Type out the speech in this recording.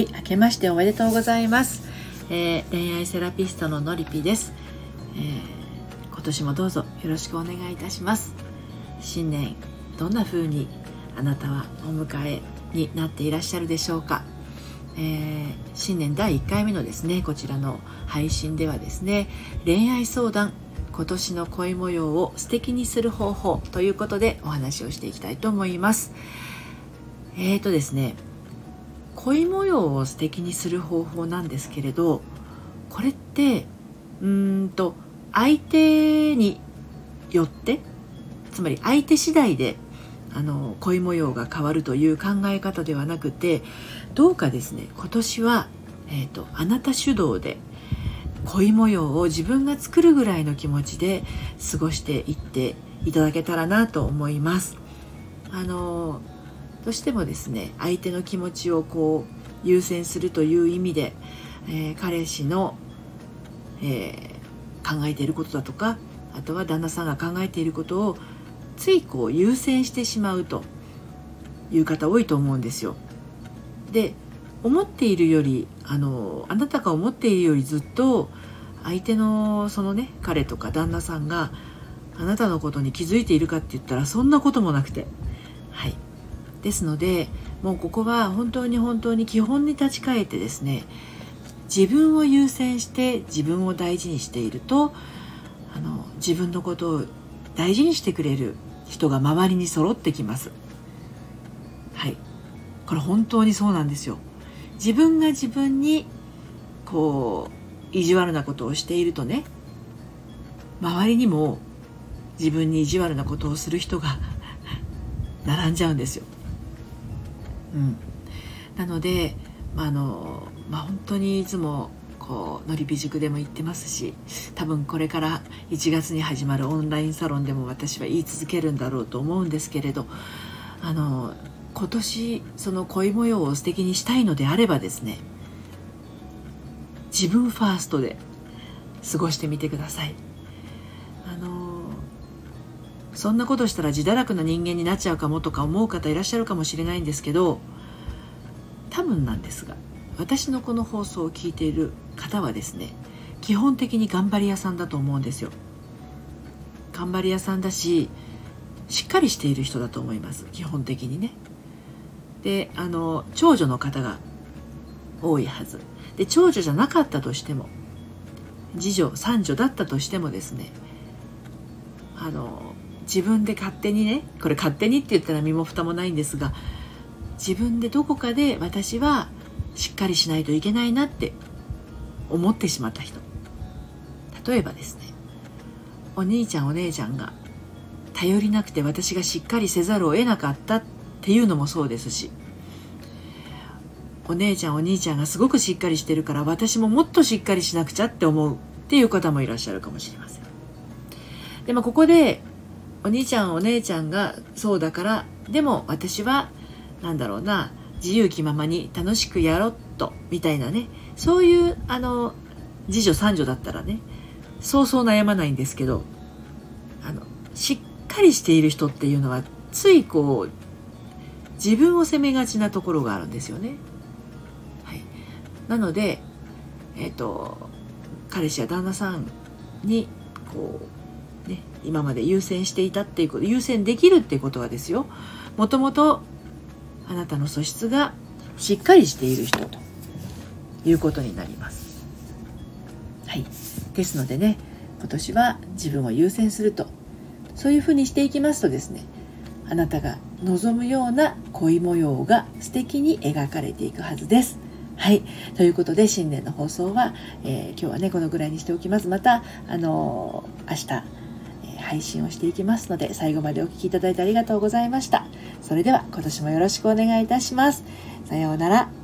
はい明けましておめでとうございます、えー、恋愛セラピストののりぴです、えー、今年もどうぞよろしくお願いいたします。新年どんな風にあなたはお迎えになっていらっしゃるでしょうか、えー、新年第1回目のですねこちらの配信ではですね恋愛相談今年の恋模様を素敵にする方法ということでお話をしていきたいと思います。えーとですね恋模様を素敵にする方法なんですけれどこれってうんと相手によってつまり相手次第であの恋模様が変わるという考え方ではなくてどうかですね今年は、えーと、あなた主導で恋模様を自分が作るぐらいの気持ちで過ごしていっていただけたらなと思います。あのどうしてもですね相手の気持ちをこう優先するという意味で、えー、彼氏の、えー、考えていることだとかあとは旦那さんが考えていることをついこう優先してしまうという方多いと思うんですよ。で思っているよりあのあなたが思っているよりずっと相手のそのね彼とか旦那さんがあなたのことに気づいているかって言ったらそんなこともなくてはいですのでもうここは本当に本当に基本に立ち返ってですね自分を優先して自分を大事にしているとあの自分のことを大事にしてくれる人が周りに揃ってきます。はい。これ本当にそうなんですよ。自分が自分にこう意地悪なことをしているとね周りにも自分に意地悪なことをする人が 並んじゃうんですよ。うん、なので、まあのまあ、本当にいつもこうのりび塾でも言ってますし多分これから1月に始まるオンラインサロンでも私は言い続けるんだろうと思うんですけれどあの今年その恋模様を素敵にしたいのであればですね自分ファーストで過ごしてみてください。あのそんなことしたら自堕落な人間になっちゃうかもとか思う方いらっしゃるかもしれないんですけど多分なんですが私のこの放送を聞いている方はですね基本的に頑張り屋さんだと思うんですよ。頑張り屋さんだししっかりしている人だと思います。基本的にね。であの長女の方が多いはず。で長女じゃなかったとしても次女三女だったとしてもですねあの自分で勝手にねこれ勝手にって言ったら身も蓋もないんですが自分でどこかで私はしっかりしないといけないなって思ってしまった人例えばですねお兄ちゃんお姉ちゃんが頼りなくて私がしっかりせざるを得なかったっていうのもそうですしお姉ちゃんお兄ちゃんがすごくしっかりしてるから私ももっとしっかりしなくちゃって思うっていう方もいらっしゃるかもしれません。でもここでお兄ちゃんお姉ちゃんがそうだからでも私は何だろうな自由気ままに楽しくやろっとみたいなねそういうあの次女三女だったらねそうそう悩まないんですけどあのしっかりしている人っていうのはついこう自分を責めがちなところがあるんですよね。はい、なので、えっ、ー、と彼氏や旦那さんにこうね、今まで優先していたっていうこと優先できるっていうことはですよもともとあなたの素質がしっかりしている人ということになります。はい、ですのでね今年は自分を優先するとそういうふうにしていきますとですねあなたが望むような恋模様が素敵に描かれていくはずです。はい。ということで、新年の放送は、えー、今日はね、このぐらいにしておきます。また、あのー、明日、配信をしていきますので最後までお聴きいただいてありがとうございました。それでは今年もよろしくお願いいたします。さようなら。